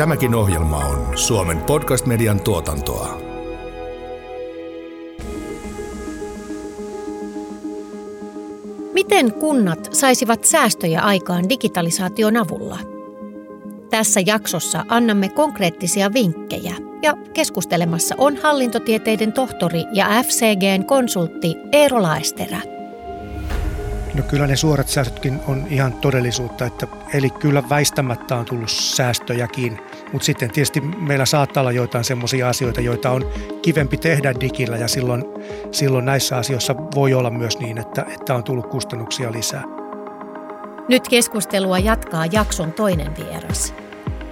Tämäkin ohjelma on Suomen podcast-median tuotantoa. Miten kunnat saisivat säästöjä aikaan digitalisaation avulla? Tässä jaksossa annamme konkreettisia vinkkejä ja keskustelemassa on hallintotieteiden tohtori ja FCGn konsultti Eero Laesterä. No kyllä ne suorat säästötkin on ihan todellisuutta, että, eli kyllä väistämättä on tullut säästöjäkin. Mutta sitten tietysti meillä saattaa olla joitain sellaisia asioita, joita on kivempi tehdä digillä ja silloin, silloin näissä asioissa voi olla myös niin, että, että on tullut kustannuksia lisää. Nyt keskustelua jatkaa jakson toinen vieras.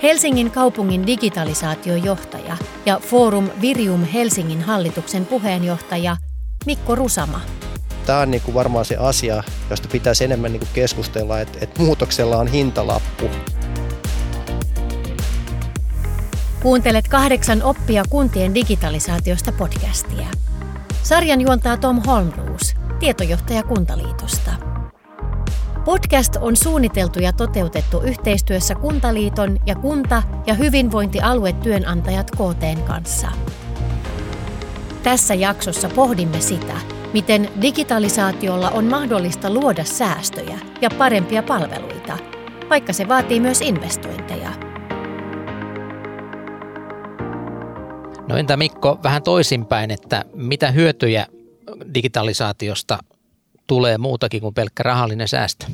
Helsingin kaupungin digitalisaatiojohtaja ja Forum Virium Helsingin hallituksen puheenjohtaja Mikko Rusama – tämä on niin kuin varmaan se asia, josta pitäisi enemmän niin kuin keskustella, että, että muutoksella on hintalappu. Kuuntelet kahdeksan oppia kuntien digitalisaatiosta podcastia. Sarjan juontaa Tom Holmroos, tietojohtaja Kuntaliitosta. Podcast on suunniteltu ja toteutettu yhteistyössä Kuntaliiton ja kunta- ja hyvinvointialuetyönantajat KTn kanssa. Tässä jaksossa pohdimme sitä, miten digitalisaatiolla on mahdollista luoda säästöjä ja parempia palveluita, vaikka se vaatii myös investointeja. No entä Mikko, vähän toisinpäin, että mitä hyötyjä digitalisaatiosta tulee muutakin kuin pelkkä rahallinen säästö?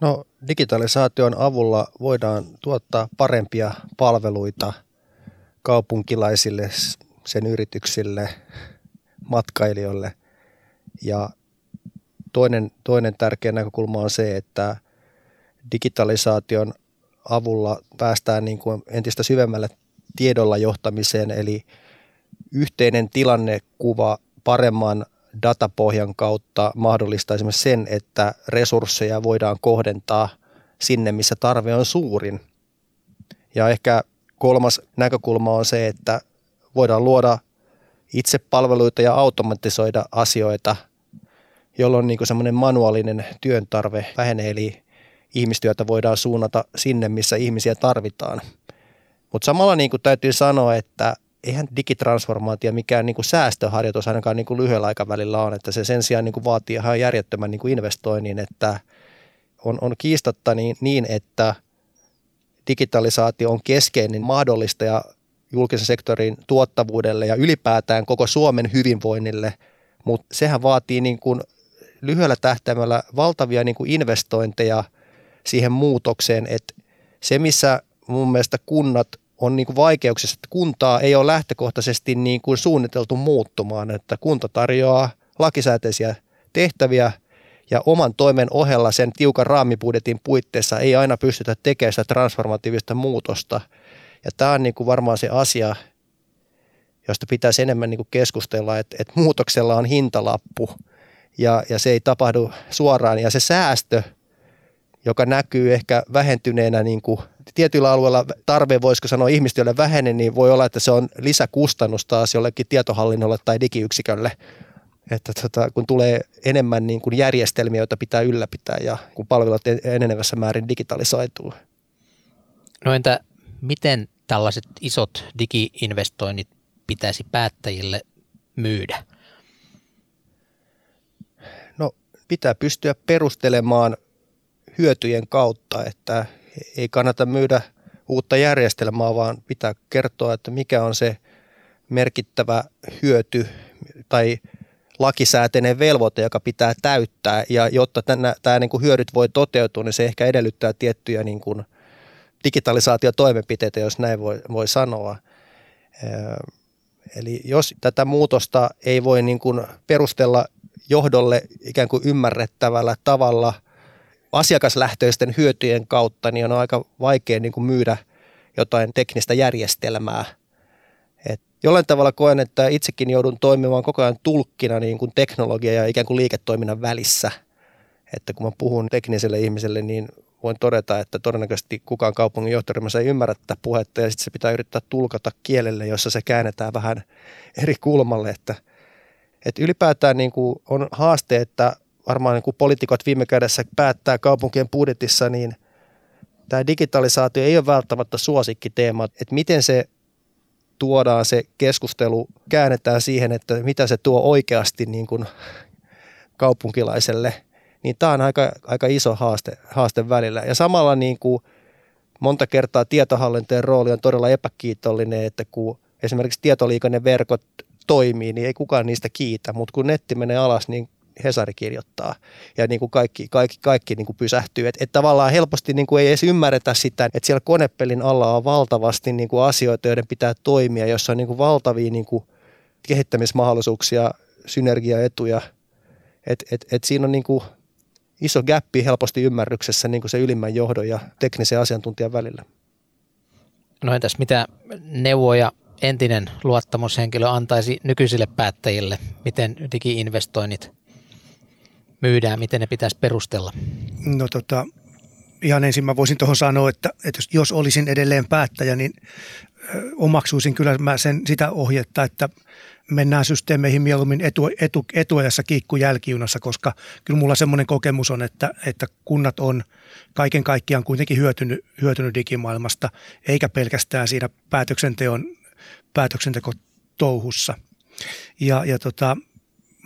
No digitalisaation avulla voidaan tuottaa parempia palveluita kaupunkilaisille, sen yrityksille, matkailijoille. Ja toinen, toinen tärkeä näkökulma on se, että digitalisaation avulla päästään niin kuin entistä syvemmälle tiedolla johtamiseen, eli yhteinen tilannekuva paremman datapohjan kautta mahdollistaa esimerkiksi sen, että resursseja voidaan kohdentaa sinne, missä tarve on suurin. Ja ehkä kolmas näkökulma on se, että voidaan luoda itse palveluita ja automatisoida asioita, jolloin niin semmoinen manuaalinen työn tarve vähenee, eli ihmistyötä voidaan suunnata sinne, missä ihmisiä tarvitaan. Mutta samalla niin kuin täytyy sanoa, että eihän digitransformaatio mikään niin kuin säästöharjoitus ainakaan niin kuin lyhyellä aikavälillä on, että se sen sijaan niin kuin vaatii ihan järjettömän niin kuin investoinnin, että on, on kiistatta niin, niin, että digitalisaatio on keskeinen mahdollistaja julkisen sektorin tuottavuudelle ja ylipäätään koko Suomen hyvinvoinnille, mutta sehän vaatii niin kuin lyhyellä tähtäimellä valtavia niin kuin investointeja siihen muutokseen, että se missä mun mielestä kunnat on niin kuin vaikeuksissa, että kuntaa ei ole lähtökohtaisesti niin kuin suunniteltu muuttumaan, että kunta tarjoaa lakisääteisiä tehtäviä ja oman toimen ohella sen tiukan raamibudjetin puitteissa ei aina pystytä tekemään sitä transformatiivista muutosta – ja tämä on niin kuin varmaan se asia, josta pitäisi enemmän niin kuin keskustella, että, että muutoksella on hintalappu ja, ja se ei tapahdu suoraan. Ja se säästö, joka näkyy ehkä vähentyneenä niin kuin tietyillä alueilla tarve, voisiko sanoa ihmistyölle vähene, niin voi olla, että se on lisäkustannus taas jollekin tietohallinnolle tai digiyksikölle. Että tota, kun tulee enemmän niin kuin järjestelmiä, joita pitää ylläpitää ja kun palvelut enenevässä määrin digitalisoituu. No entä miten tällaiset isot digiinvestoinnit pitäisi päättäjille myydä? No pitää pystyä perustelemaan hyötyjen kautta, että ei kannata myydä uutta järjestelmää, vaan pitää kertoa, että mikä on se merkittävä hyöty tai lakisääteinen velvoite, joka pitää täyttää. Ja jotta tämä, niin hyödyt voi toteutua, niin se ehkä edellyttää tiettyjä niin kuin digitalisaatiotoimenpiteitä, jos näin voi, voi sanoa. Eli jos tätä muutosta ei voi niin kuin perustella johdolle ikään kuin ymmärrettävällä tavalla asiakaslähtöisten hyötyjen kautta, niin on aika vaikea niin kuin myydä jotain teknistä järjestelmää. Et jollain tavalla koen, että itsekin joudun toimimaan koko ajan tulkkina niin kuin teknologia ja ikään kuin liiketoiminnan välissä. Että kun mä puhun tekniselle ihmiselle, niin voin todeta, että todennäköisesti kukaan kaupungin johtoryhmässä ei ymmärrä tätä puhetta ja sitten se pitää yrittää tulkata kielelle, jossa se käännetään vähän eri kulmalle, että, että ylipäätään niin kuin on haaste, että varmaan niin kuin poliitikot viime kädessä päättää kaupunkien budjetissa, niin tämä digitalisaatio ei ole välttämättä suosikkiteema, että miten se tuodaan se keskustelu, käännetään siihen, että mitä se tuo oikeasti niin kuin kaupunkilaiselle, niin tämä on aika, aika iso haaste, haaste välillä. Ja samalla niin kuin monta kertaa tietohallintojen rooli on todella epäkiitollinen, että kun esimerkiksi tietoliikenneverkot toimii, niin ei kukaan niistä kiitä, mutta kun netti menee alas, niin Hesari kirjoittaa ja niin kuin kaikki, kaikki, kaikki niin kuin pysähtyy. Että et tavallaan helposti niin kuin ei edes ymmärretä sitä, että siellä konepelin alla on valtavasti niin kuin asioita, joiden pitää toimia, jossa on niin kuin valtavia niin kuin kehittämismahdollisuuksia, synergiaetuja. Että et, et siinä on niin kuin iso gappi helposti ymmärryksessä niin kuin se ylimmän johdon ja teknisen asiantuntijan välillä. No entäs mitä neuvoja entinen luottamushenkilö antaisi nykyisille päättäjille, miten digiinvestoinnit myydään, miten ne pitäisi perustella? No tota, ihan ensin mä voisin tuohon sanoa, että, että jos olisin edelleen päättäjä, niin omaksuisin kyllä mä sen, sitä ohjetta, että mennään systeemeihin mieluummin etu, etu, etuajassa kiikku jälkijunassa, koska kyllä mulla semmoinen kokemus on, että, että kunnat on kaiken kaikkiaan kuitenkin hyötynyt, hyötynyt digimaailmasta, eikä pelkästään siinä päätöksenteon, päätöksentekotouhussa. Ja, ja tota,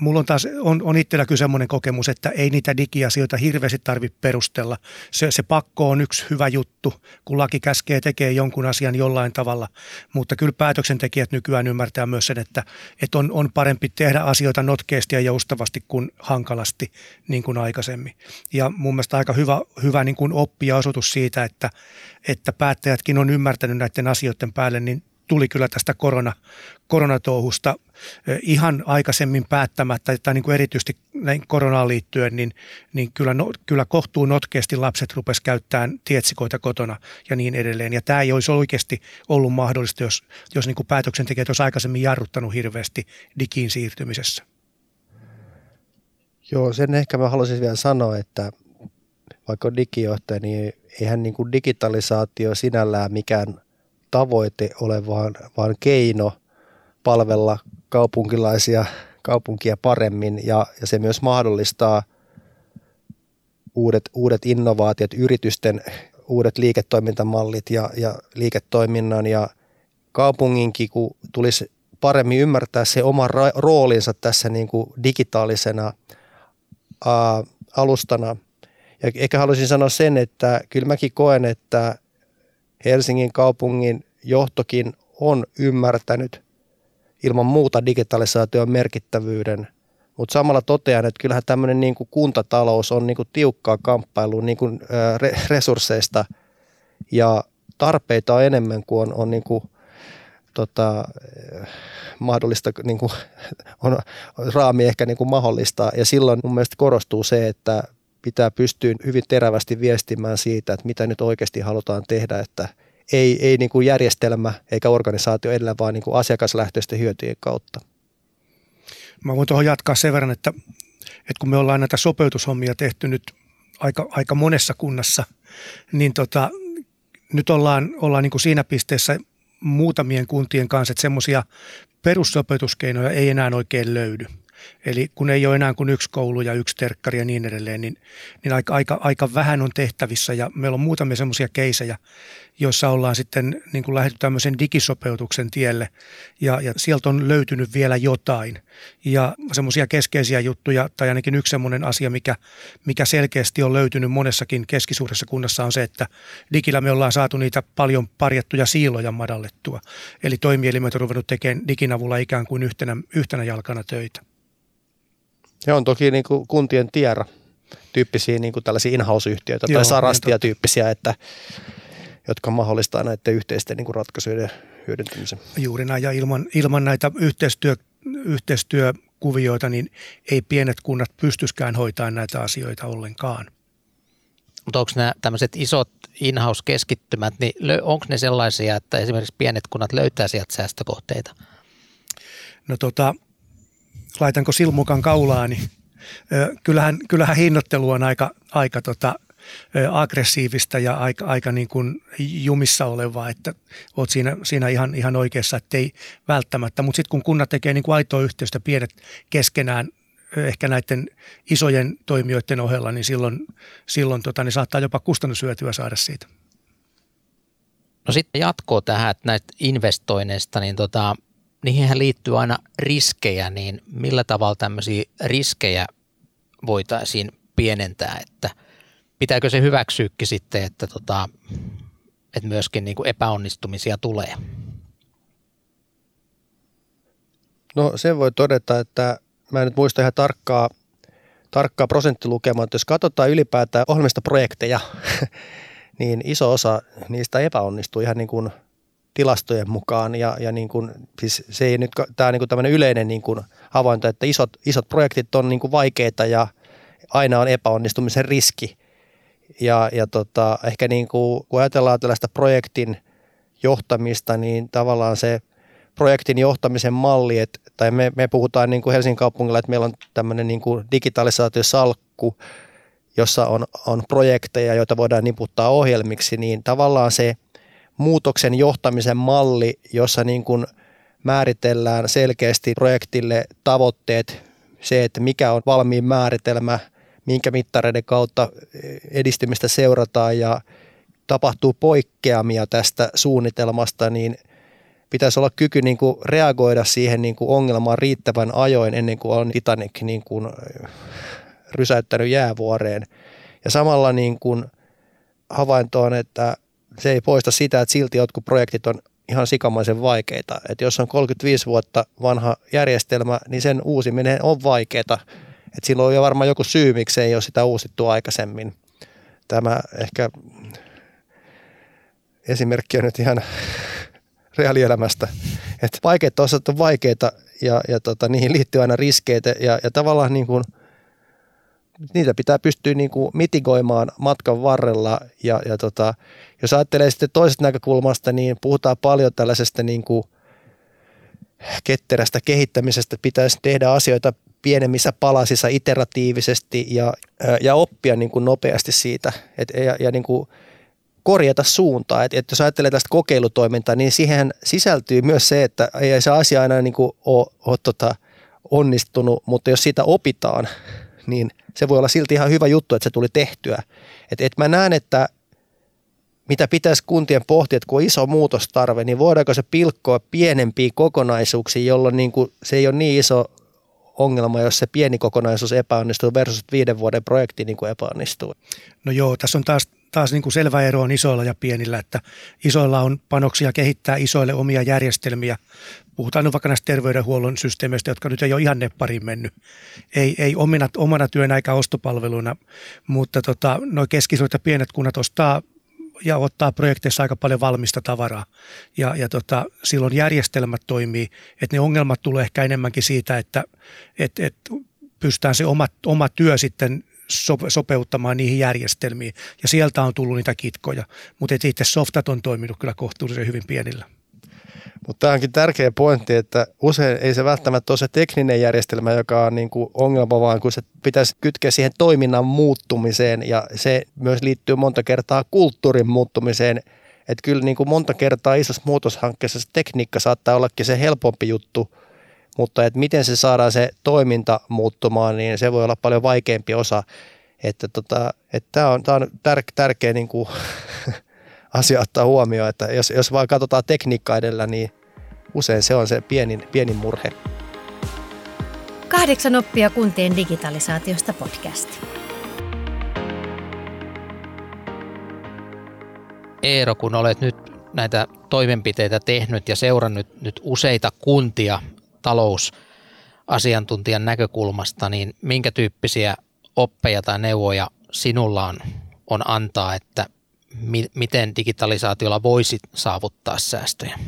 mulla on taas, on, on itsellä kyllä semmoinen kokemus, että ei niitä digiasioita hirveästi tarvitse perustella. Se, se pakko on yksi hyvä juttu, kun laki käskee tekee jonkun asian jollain tavalla, mutta kyllä päätöksentekijät nykyään ymmärtää myös sen, että, että on, on parempi tehdä asioita notkeasti ja joustavasti kuin hankalasti niin kuin aikaisemmin. Ja mun mielestä aika hyvä, hyvä niin kuin oppi ja osoitus siitä, että, että päättäjätkin on ymmärtänyt näiden asioiden päälle, niin tuli kyllä tästä korona, koronatouhusta ihan aikaisemmin päättämättä, tai niin kuin erityisesti näin koronaan liittyen, niin, niin kyllä, no, kyllä kohtuu notkeasti lapset rupes käyttämään tietsikoita kotona ja niin edelleen. Ja tämä ei olisi oikeasti ollut mahdollista, jos, jos niin kuin päätöksentekijät olisi aikaisemmin jarruttanut hirveästi digiin siirtymisessä. Joo, sen ehkä mä haluaisin vielä sanoa, että vaikka on digijohtaja, niin eihän niin kuin digitalisaatio sinällään mikään – tavoite ole, vaan, vaan keino palvella kaupunkilaisia kaupunkia paremmin ja, ja se myös mahdollistaa uudet, uudet innovaatiot, yritysten uudet liiketoimintamallit ja, ja liiketoiminnan ja kaupunginkin, kun tulisi paremmin ymmärtää se oma roolinsa tässä niin kuin digitaalisena ää, alustana. Ja ehkä haluaisin sanoa sen, että kyllä mäkin koen, että Helsingin kaupungin johtokin on ymmärtänyt ilman muuta digitalisaation merkittävyyden, mutta samalla totean, että kyllähän tämmöinen niin kuin kuntatalous on niin kuin tiukkaa kamppailua niin kuin resursseista ja tarpeita on enemmän kuin on, on niin kuin, tota, mahdollista, niin kuin, on raami ehkä niin kuin mahdollista. Ja silloin mun mielestä korostuu se, että pitää pystyä hyvin terävästi viestimään siitä, että mitä nyt oikeasti halutaan tehdä, että ei, ei niin kuin järjestelmä eikä organisaatio edellä, vaan niin kuin asiakaslähtöisten hyötyjen kautta. Mä voin tuohon jatkaa sen verran, että, että kun me ollaan näitä sopeutushommia tehty nyt aika, aika monessa kunnassa, niin tota, nyt ollaan, ollaan niin kuin siinä pisteessä muutamien kuntien kanssa, että semmoisia perussopeutuskeinoja ei enää oikein löydy. Eli kun ei ole enää kuin yksi koulu ja yksi terkkari ja niin edelleen, niin, niin aika, aika, aika vähän on tehtävissä ja meillä on muutamia semmoisia keisejä, joissa ollaan sitten niin kuin lähdetty tämmöisen digisopeutuksen tielle ja, ja sieltä on löytynyt vielä jotain. Ja semmoisia keskeisiä juttuja tai ainakin yksi semmoinen asia, mikä, mikä selkeästi on löytynyt monessakin keskisuuressa kunnassa on se, että digillä me ollaan saatu niitä paljon parjattuja siiloja madallettua. Eli toimielimet on ruvennut tekemään digin avulla ikään kuin yhtenä, yhtenä jalkana töitä. Ja on toki niin kuin kuntien tiera tyyppisiä niin kuin tällaisia in-house-yhtiöitä Joo, tai sarastia-tyyppisiä, että, jotka mahdollistaa näiden yhteisten niin kuin ratkaisujen hyödyntämisen. Juuri näin, ja ilman, ilman näitä yhteistyö, yhteistyökuvioita, niin ei pienet kunnat pystyskään hoitamaan näitä asioita ollenkaan. Mutta onko nämä tämmöiset isot in-house-keskittymät, niin onko ne sellaisia, että esimerkiksi pienet kunnat löytää sieltä säästökohteita? No tota, laitanko silmukan kaulaani. Kyllähän, kyllähän hinnoittelu on aika, aika tota, aggressiivista ja aika, aika niin kuin jumissa olevaa, että olet siinä, siinä ihan, ihan oikeassa, että ei välttämättä. Mutta sitten kun kunnat tekee niin kuin aitoa yhteystä pienet keskenään, ehkä näiden isojen toimijoiden ohella, niin silloin, silloin tota, niin saattaa jopa kustannushyötyä saada siitä. No sitten jatkoa tähän, että näistä investoinneista, niin tota, niihin liittyy aina riskejä, niin millä tavalla tämmöisiä riskejä voitaisiin pienentää, että pitääkö se hyväksyykin sitten, että, tota, että myöskin niin kuin epäonnistumisia tulee? No sen voi todeta, että mä en nyt muista ihan tarkkaa, tarkkaa prosenttilukemaa, että jos katsotaan ylipäätään ohjelmista projekteja, niin iso osa niistä epäonnistuu ihan niin kuin tilastojen mukaan. Ja, ja niin kuin, siis se ei nyt, tämä on niin tämmöinen yleinen niin kuin havainto, että isot, isot projektit on niin kuin vaikeita ja aina on epäonnistumisen riski. Ja, ja tota, ehkä niin kuin, kun ajatellaan tällaista projektin johtamista, niin tavallaan se projektin johtamisen malli, että, tai me, me puhutaan niin kuin Helsingin kaupungilla, että meillä on tämmöinen niin kuin digitalisaatiosalkku, jossa on, on projekteja, joita voidaan niputtaa ohjelmiksi, niin tavallaan se muutoksen johtamisen malli, jossa niin kuin määritellään selkeästi projektille tavoitteet, se, että mikä on valmiin määritelmä, minkä mittareiden kautta edistymistä seurataan ja tapahtuu poikkeamia tästä suunnitelmasta, niin pitäisi olla kyky niin kuin reagoida siihen niin kuin ongelmaan riittävän ajoin ennen kuin on Titanic niin kuin rysäyttänyt jäävuoreen. Ja samalla niin kuin havainto on, että se ei poista sitä, että silti jotkut projektit on ihan sikamaisen vaikeita. Että jos on 35 vuotta vanha järjestelmä, niin sen uusiminen on vaikeaa. Että silloin on jo varmaan joku syy, miksi ei ole sitä uusittu aikaisemmin. Tämä ehkä esimerkki on nyt ihan reaalielämästä. Että vaikeat osat on vaikeita ja, ja tota, niihin liittyy aina riskeitä ja, ja tavallaan niin kuin – niitä pitää pystyä niin kuin mitigoimaan matkan varrella. Ja, ja tota, jos ajattelee sitten toisesta näkökulmasta, niin puhutaan paljon tällaisesta niin kuin ketterästä kehittämisestä. Pitäisi tehdä asioita pienemmissä palasissa iteratiivisesti ja, ja oppia niin kuin nopeasti siitä et, ja, ja niin kuin korjata suuntaa. Et, et jos ajattelee tästä kokeilutoimintaa, niin siihen sisältyy myös se, että ei se asia aina niin kuin ole, ole tota onnistunut, mutta jos siitä opitaan, niin se voi olla silti ihan hyvä juttu, että se tuli tehtyä. Et, et mä näen, että mitä pitäisi kuntien pohtia, että kun on iso muutostarve, niin voidaanko se pilkkoa pienempiin kokonaisuuksiin, jolloin niin kuin se ei ole niin iso ongelma, jos se pieni kokonaisuus epäonnistuu versus viiden vuoden projekti niin kuin epäonnistuu. No joo, tässä on taas, taas niin kuin selvä ero on isoilla ja pienillä, että isoilla on panoksia kehittää isoille omia järjestelmiä, puhutaan nyt vaikka näistä terveydenhuollon systeemeistä, jotka nyt ei ole ihan nepparin mennyt. Ei, ei omina, omana työnä eikä ostopalveluina, mutta tota, noin keskisuuret ja pienet kunnat ostaa ja ottaa projekteissa aika paljon valmista tavaraa. Ja, ja tota, silloin järjestelmät toimii, että ne ongelmat tulee ehkä enemmänkin siitä, että et, et pystytään se oma, oma työ sitten sopeuttamaan niihin järjestelmiin. Ja sieltä on tullut niitä kitkoja, mutta itse softat on toiminut kyllä kohtuullisen hyvin pienillä. Mutta tämä onkin tärkeä pointti, että usein ei se välttämättä ole se tekninen järjestelmä, joka on niin kuin ongelma, vaan kun se pitäisi kytkeä siihen toiminnan muuttumiseen ja se myös liittyy monta kertaa kulttuurin muuttumiseen. Että kyllä niin kuin monta kertaa isossa muutoshankkeessa se tekniikka saattaa ollakin se helpompi juttu, mutta että miten se saadaan se toiminta muuttumaan, niin se voi olla paljon vaikeampi osa. Että tota, että tämä on, tämä on tär, tärkeä niin kuin asia ottaa huomioon, että jos, jos vaan katsotaan tekniikkaa edellä, niin usein se on se pienin, pienin murhe. Kahdeksan oppia kuntien digitalisaatiosta podcast. Eero, kun olet nyt näitä toimenpiteitä tehnyt ja seurannut nyt useita kuntia talousasiantuntijan näkökulmasta, niin minkä tyyppisiä oppeja tai neuvoja sinulla on, on antaa, että mi- miten digitalisaatiolla voisi saavuttaa säästöjä?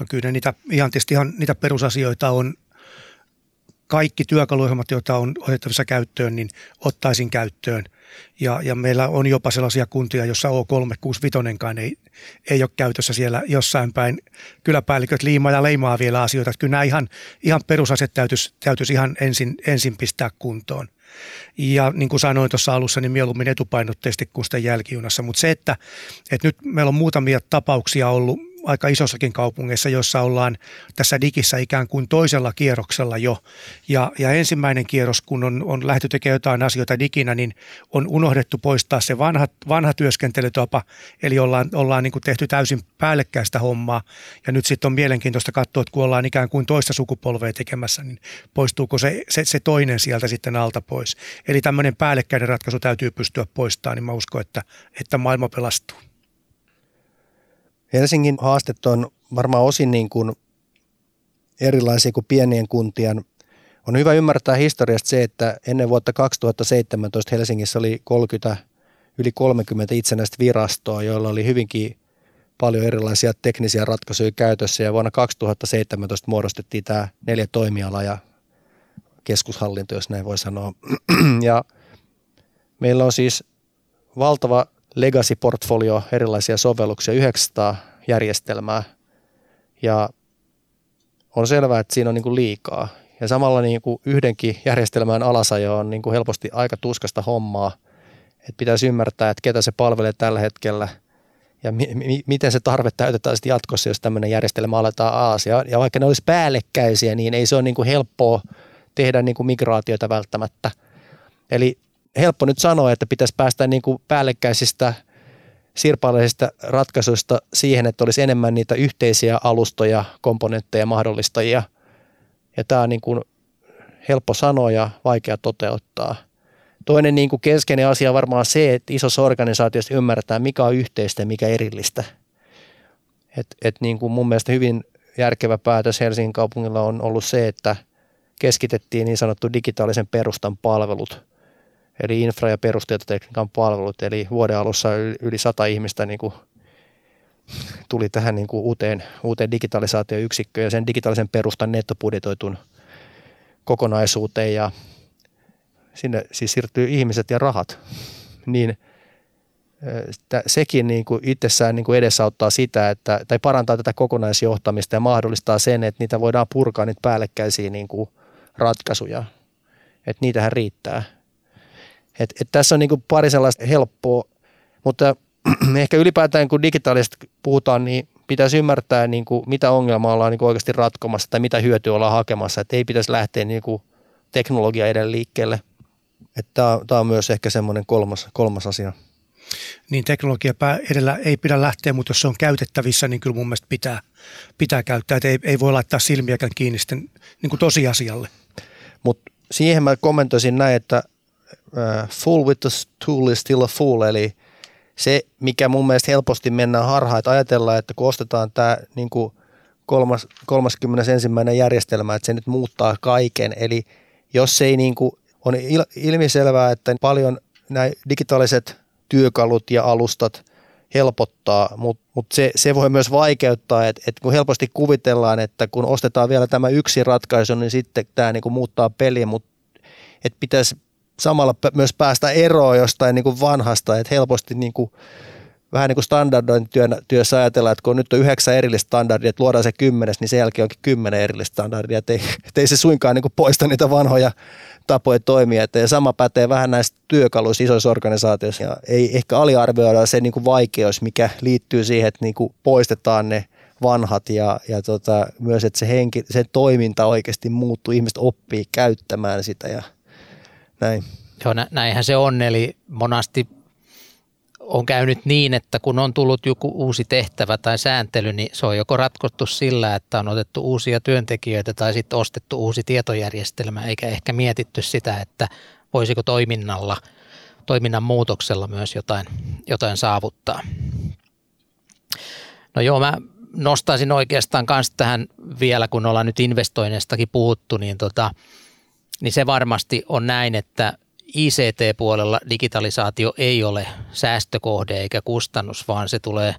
No kyllä niitä, ihan tietysti ihan niitä perusasioita on kaikki työkaluohjelmat, joita on otettavissa käyttöön, niin ottaisin käyttöön. Ja, ja meillä on jopa sellaisia kuntia, joissa O365 ei, ei ole käytössä siellä jossain päin. Kyläpäälliköt liimaa ja leimaa vielä asioita. Että kyllä nämä ihan, ihan perusasiat täytyisi, täytyisi ihan ensin, ensin pistää kuntoon. Ja niin kuin sanoin tuossa alussa, niin mieluummin etupainotteisesti kuin sitä jälkijunassa. Mutta se, että, että nyt meillä on muutamia tapauksia ollut, aika isossakin kaupungeissa, jossa ollaan tässä digissä ikään kuin toisella kierroksella jo. Ja, ja ensimmäinen kierros, kun on, on lähdetty tekemään jotain asioita diginä, niin on unohdettu poistaa se vanha, vanha työskentelytapa, eli ollaan, ollaan niin kuin tehty täysin päällekkäistä hommaa. Ja nyt sitten on mielenkiintoista katsoa, että kun ollaan ikään kuin toista sukupolvea tekemässä, niin poistuuko se, se, se toinen sieltä sitten alta pois. Eli tämmöinen päällekkäinen ratkaisu täytyy pystyä poistamaan, niin mä uskon, että, että maailma pelastuu. Helsingin haastet on varmaan osin niin kuin erilaisia kuin pienien kuntien. On hyvä ymmärtää historiasta se, että ennen vuotta 2017 Helsingissä oli 30, yli 30 itsenäistä virastoa, joilla oli hyvinkin paljon erilaisia teknisiä ratkaisuja käytössä ja vuonna 2017 muodostettiin tämä neljä toimialaa ja keskushallinto, jos näin voi sanoa. ja meillä on siis valtava legacy-portfolio, erilaisia sovelluksia, 900 järjestelmää ja on selvää, että siinä on niin kuin liikaa. Ja samalla niin kuin yhdenkin järjestelmän alasajo on niin kuin helposti aika tuskasta hommaa. Että pitäisi ymmärtää, että ketä se palvelee tällä hetkellä ja mi- mi- miten se tarve täytetään sitten jatkossa, jos tämmöinen järjestelmä aletaan aasia. Ja vaikka ne olisi päällekkäisiä, niin ei se ole niin kuin helppoa tehdä niin kuin migraatioita välttämättä. Eli helppo nyt sanoa, että pitäisi päästä niin kuin päällekkäisistä sirpaleisista ratkaisuista siihen, että olisi enemmän niitä yhteisiä alustoja, komponentteja, mahdollistajia. Ja tämä on niin kuin helppo sanoa ja vaikea toteuttaa. Toinen niin kuin keskeinen asia on varmaan se, että isossa organisaatiossa ymmärretään, mikä on yhteistä ja mikä erillistä. Et, et niin kuin mun mielestä hyvin järkevä päätös Helsingin kaupungilla on ollut se, että keskitettiin niin sanottu digitaalisen perustan palvelut – eli infra- ja perustietotekniikan palvelut. Eli vuoden alussa yli sata ihmistä niin kuin tuli tähän niin kuin uuteen, uuteen digitalisaatioyksikköön ja sen digitaalisen perustan nettobudjetoitun kokonaisuuteen ja sinne siis siirtyy ihmiset ja rahat, niin sekin niin kuin itsessään niin kuin edesauttaa sitä, että, tai parantaa tätä kokonaisjohtamista ja mahdollistaa sen, että niitä voidaan purkaa niitä päällekkäisiä niin kuin ratkaisuja. Että niitähän riittää. Et, et tässä on niin pari sellaista helppoa, mutta ehkä ylipäätään kun digitaalista puhutaan, niin pitäisi ymmärtää, niin kuin, mitä ongelmaa ollaan niin kuin oikeasti ratkomassa tai mitä hyötyä ollaan hakemassa. Että ei pitäisi lähteä niin kuin teknologia edellä liikkeelle. Tämä on myös ehkä semmoinen kolmas, kolmas asia. Niin teknologia edellä ei pidä lähteä, mutta jos se on käytettävissä, niin kyllä mun mielestä pitää, pitää käyttää. Että ei, ei voi laittaa silmiäkään kiinni sitten niin kuin tosiasialle. Mutta siihen mä kommentoisin näin, että uh, full with the tool is still a fool, eli se, mikä mun mielestä helposti mennään harhaan, että ajatellaan, että kun ostetaan tämä niin kolmas, 31. järjestelmä, että se nyt muuttaa kaiken, eli jos ei niin kuin, on il, ilmiselvää, että paljon nämä digitaaliset työkalut ja alustat helpottaa, mutta mut se, se voi myös vaikeuttaa, että, että kun helposti kuvitellaan, että kun ostetaan vielä tämä yksi ratkaisu, niin sitten tämä niin kuin muuttaa peliä, mutta että pitäisi samalla myös päästä eroon jostain niin kuin vanhasta, että helposti niin kuin, vähän niin kuin standardointityössä ajatellaan, että kun nyt on yhdeksän erillistä standardia, että luodaan se kymmenes, niin sen jälkeen onkin kymmenen erillistä standardia, että ei, että ei se suinkaan niin kuin poista niitä vanhoja tapoja toimia. Että ja sama pätee vähän näistä työkaluista isoissa organisaatioissa. Ja ei ehkä aliarvioida se niin kuin vaikeus, mikä liittyy siihen, että niin kuin poistetaan ne vanhat ja, ja tota, myös, että se, henki, se toiminta oikeasti muuttuu, ihmiset oppii käyttämään sitä ja – näin. Joo, nä- näinhän se on, eli monasti on käynyt niin, että kun on tullut joku uusi tehtävä tai sääntely, niin se on joko ratkottu sillä, että on otettu uusia työntekijöitä tai sitten ostettu uusi tietojärjestelmä, eikä ehkä mietitty sitä, että voisiko toiminnalla, toiminnan muutoksella myös jotain, jotain saavuttaa. No joo, mä nostaisin oikeastaan myös tähän vielä, kun ollaan nyt investoinnistakin puhuttu, niin tota, niin se varmasti on näin, että ICT-puolella digitalisaatio ei ole säästökohde eikä kustannus, vaan se tulee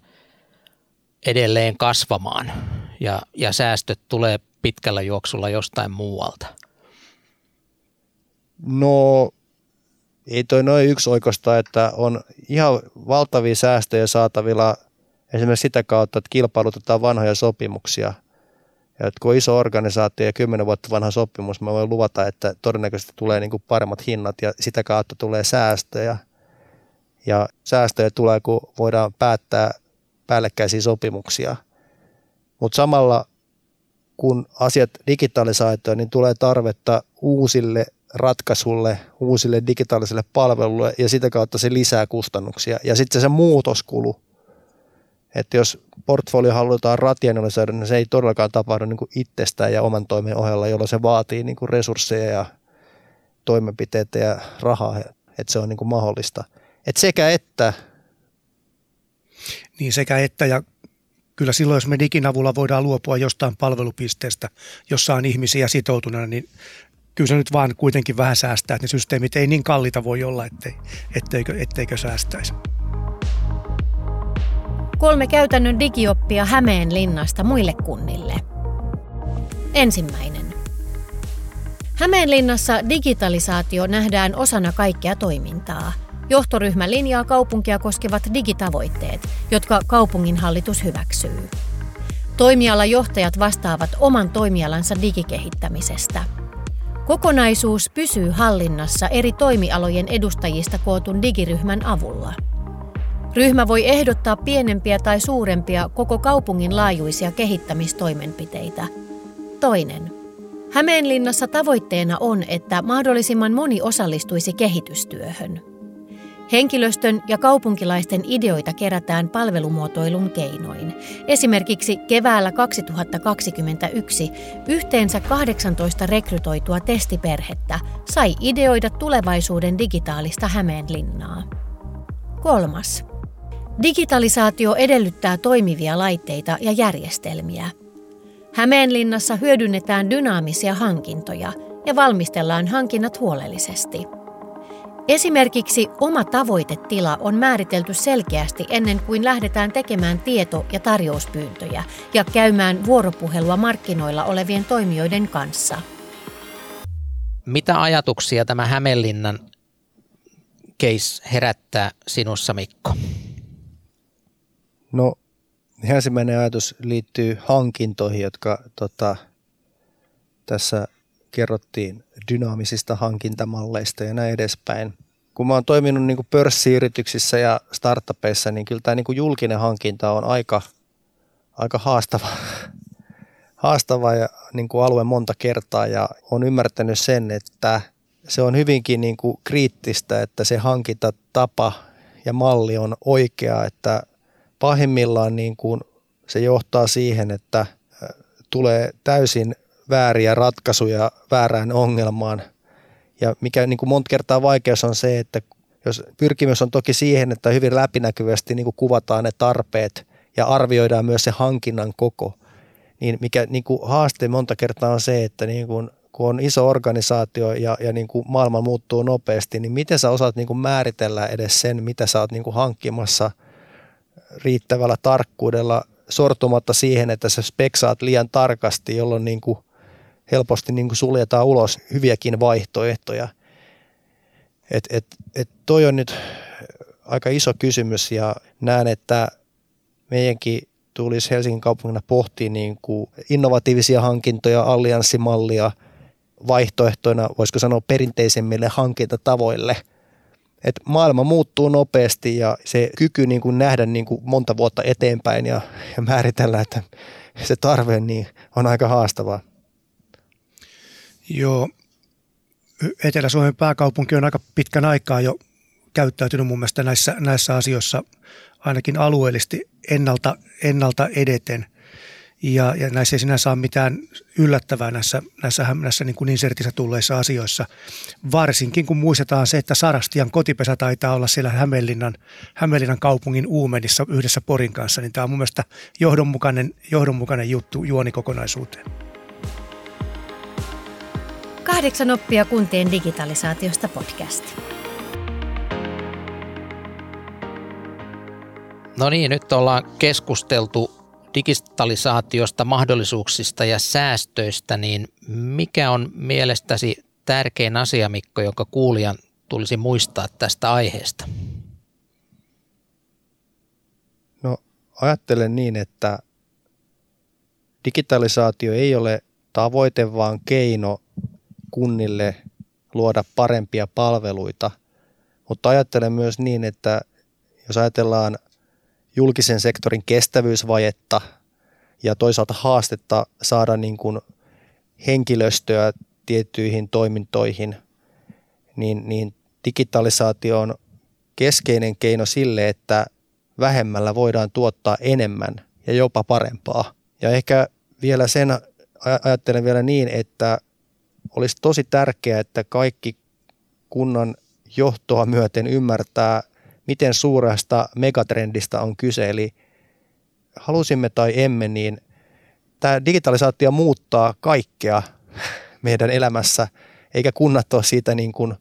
edelleen kasvamaan ja, ja säästöt tulee pitkällä juoksulla jostain muualta. No ei toi noin yksi oikosta, että on ihan valtavia säästöjä saatavilla esimerkiksi sitä kautta, että kilpailutetaan vanhoja sopimuksia – ja kun on iso organisaatio ja kymmenen vuotta vanha sopimus, mä voin luvata, että todennäköisesti tulee niin kuin paremmat hinnat ja sitä kautta tulee säästöjä. Ja säästöjä tulee, kun voidaan päättää päällekkäisiä sopimuksia. Mutta samalla kun asiat digitalisaatio, niin tulee tarvetta uusille ratkaisulle, uusille digitaalisille palveluille ja sitä kautta se lisää kustannuksia. Ja sitten se, se muutoskulu, että jos portfolio halutaan rationalisoida, niin se ei todellakaan tapahdu niin kuin itsestään ja oman toimen ohella, jolloin se vaatii niin kuin resursseja ja toimenpiteitä ja rahaa, että se on niin kuin mahdollista. Et sekä että. Niin sekä että ja kyllä silloin, jos me digin avulla voidaan luopua jostain palvelupisteestä, jossa on ihmisiä sitoutuneena, niin kyllä se nyt vaan kuitenkin vähän säästää, että ne systeemit ei niin kallita voi olla, ettei, etteikö, etteikö säästäisi. Kolme käytännön digioppia Hämeenlinnasta muille kunnille. Ensimmäinen. Hämeenlinnassa digitalisaatio nähdään osana kaikkea toimintaa. Johtoryhmä linjaa kaupunkia koskevat digitavoitteet, jotka kaupunginhallitus hyväksyy. Toimialajohtajat vastaavat oman toimialansa digikehittämisestä. Kokonaisuus pysyy hallinnassa eri toimialojen edustajista kootun digiryhmän avulla. Ryhmä voi ehdottaa pienempiä tai suurempia koko kaupungin laajuisia kehittämistoimenpiteitä. Toinen. Hämeenlinnassa tavoitteena on, että mahdollisimman moni osallistuisi kehitystyöhön. Henkilöstön ja kaupunkilaisten ideoita kerätään palvelumuotoilun keinoin. Esimerkiksi keväällä 2021 yhteensä 18 rekrytoitua testiperhettä sai ideoida tulevaisuuden digitaalista Hämeenlinnaa. Kolmas. Digitalisaatio edellyttää toimivia laitteita ja järjestelmiä. Hämeenlinnassa hyödynnetään dynaamisia hankintoja ja valmistellaan hankinnat huolellisesti. Esimerkiksi oma tavoitetila on määritelty selkeästi ennen kuin lähdetään tekemään tieto- ja tarjouspyyntöjä ja käymään vuoropuhelua markkinoilla olevien toimijoiden kanssa. Mitä ajatuksia tämä Hämeenlinnan case herättää sinussa, Mikko? No ensimmäinen ajatus liittyy hankintoihin, jotka tota, tässä kerrottiin dynaamisista hankintamalleista ja näin edespäin. Kun mä oon toiminut niin kuin pörssiyrityksissä ja startupeissa, niin kyllä tämä niin kuin julkinen hankinta on aika, aika haastava, haastava ja niin kuin alue monta kertaa ja on ymmärtänyt sen, että se on hyvinkin niin kuin kriittistä, että se hankintatapa ja malli on oikea, että pahimmillaan niin kuin se johtaa siihen, että tulee täysin vääriä ratkaisuja väärään ongelmaan. Ja mikä niin kuin monta kertaa vaikeus on se, että jos pyrkimys on toki siihen, että hyvin läpinäkyvästi niin kuin kuvataan ne tarpeet ja arvioidaan myös se hankinnan koko, niin mikä niin kuin haaste monta kertaa on se, että niin kuin, kun on iso organisaatio ja, ja niin kuin maailma muuttuu nopeasti, niin miten sä osaat niin kuin määritellä edes sen, mitä sä oot niin kuin hankkimassa riittävällä tarkkuudella sortumatta siihen, että sä speksaat liian tarkasti, jolloin niin kuin helposti niin kuin suljetaan ulos hyviäkin vaihtoehtoja. Et, et, et toi on nyt aika iso kysymys ja näen, että meidänkin tulisi Helsingin kaupungina pohtia niin kuin innovatiivisia hankintoja, allianssimallia vaihtoehtoina, voisiko sanoa perinteisemmille hankintatavoille. Et maailma muuttuu nopeasti ja se kyky niin kuin nähdä niin kuin monta vuotta eteenpäin ja, ja määritellä, että se tarve niin on aika haastavaa. Joo, Etelä-Suomen pääkaupunki on aika pitkän aikaa jo käyttäytynyt mun mielestä näissä, näissä asioissa ainakin alueellisesti ennalta, ennalta edeten. Ja, ja näissä ei sinänsä ole mitään yllättävää näissä, näissä, näissä niin kuin insertissä tulleissa asioissa. Varsinkin kun muistetaan se, että Sarastian kotipesä taitaa olla siellä Hämeenlinnan, Hämeenlinnan kaupungin Uumenissa yhdessä Porin kanssa, niin tämä on mun mielestä johdonmukainen, johdonmukainen juttu juonikokonaisuuteen. Kahdeksan oppia kuntien digitalisaatiosta podcast. No niin, nyt ollaan keskusteltu digitalisaatiosta, mahdollisuuksista ja säästöistä, niin mikä on mielestäsi tärkein asia, Mikko, jonka kuulijan tulisi muistaa tästä aiheesta? No ajattelen niin, että digitalisaatio ei ole tavoite, vaan keino kunnille luoda parempia palveluita. Mutta ajattelen myös niin, että jos ajatellaan julkisen sektorin kestävyysvajetta ja toisaalta haastetta saada niin kuin henkilöstöä tiettyihin toimintoihin, niin, niin digitalisaatio on keskeinen keino sille, että vähemmällä voidaan tuottaa enemmän ja jopa parempaa. Ja ehkä vielä sen ajattelen vielä niin, että olisi tosi tärkeää, että kaikki kunnan johtoa myöten ymmärtää, miten suuresta megatrendistä on kyse. Eli halusimme tai emme, niin tämä digitalisaatio muuttaa kaikkea meidän elämässä, eikä kunnat ole siitä niin kuin,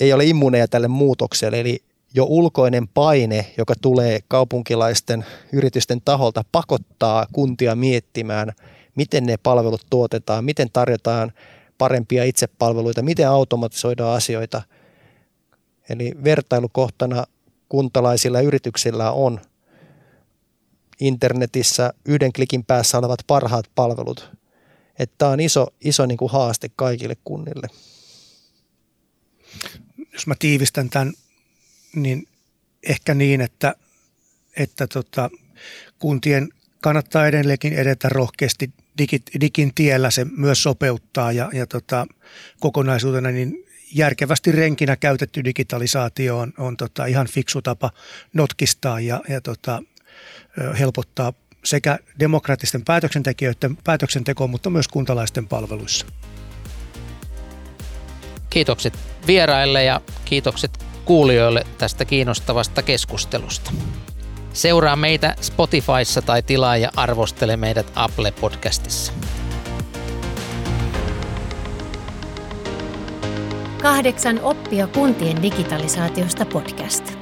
ei ole immuneja tälle muutokselle. Eli jo ulkoinen paine, joka tulee kaupunkilaisten yritysten taholta, pakottaa kuntia miettimään, miten ne palvelut tuotetaan, miten tarjotaan parempia itsepalveluita, miten automatisoidaan asioita. Eli vertailukohtana kuntalaisilla yrityksillä on internetissä yhden klikin päässä olevat parhaat palvelut. Että tämä on iso, iso niin kuin haaste kaikille kunnille. Jos mä tiivistän tämän, niin ehkä niin, että, että tota, kuntien kannattaa edelleenkin edetä rohkeasti digin tiellä. Se myös sopeuttaa ja, ja tota, kokonaisuutena niin järkevästi renkinä käytetty digitalisaatio on, on tota, ihan fiksu tapa notkistaa ja, ja tota, helpottaa sekä demokraattisten päätöksentekijöiden päätöksentekoa, mutta myös kuntalaisten palveluissa. Kiitokset vieraille ja kiitokset kuulijoille tästä kiinnostavasta keskustelusta. Seuraa meitä Spotifyssa tai tilaa ja arvostele meidät Apple Podcastissa. Kahdeksan oppia kuntien digitalisaatiosta podcast.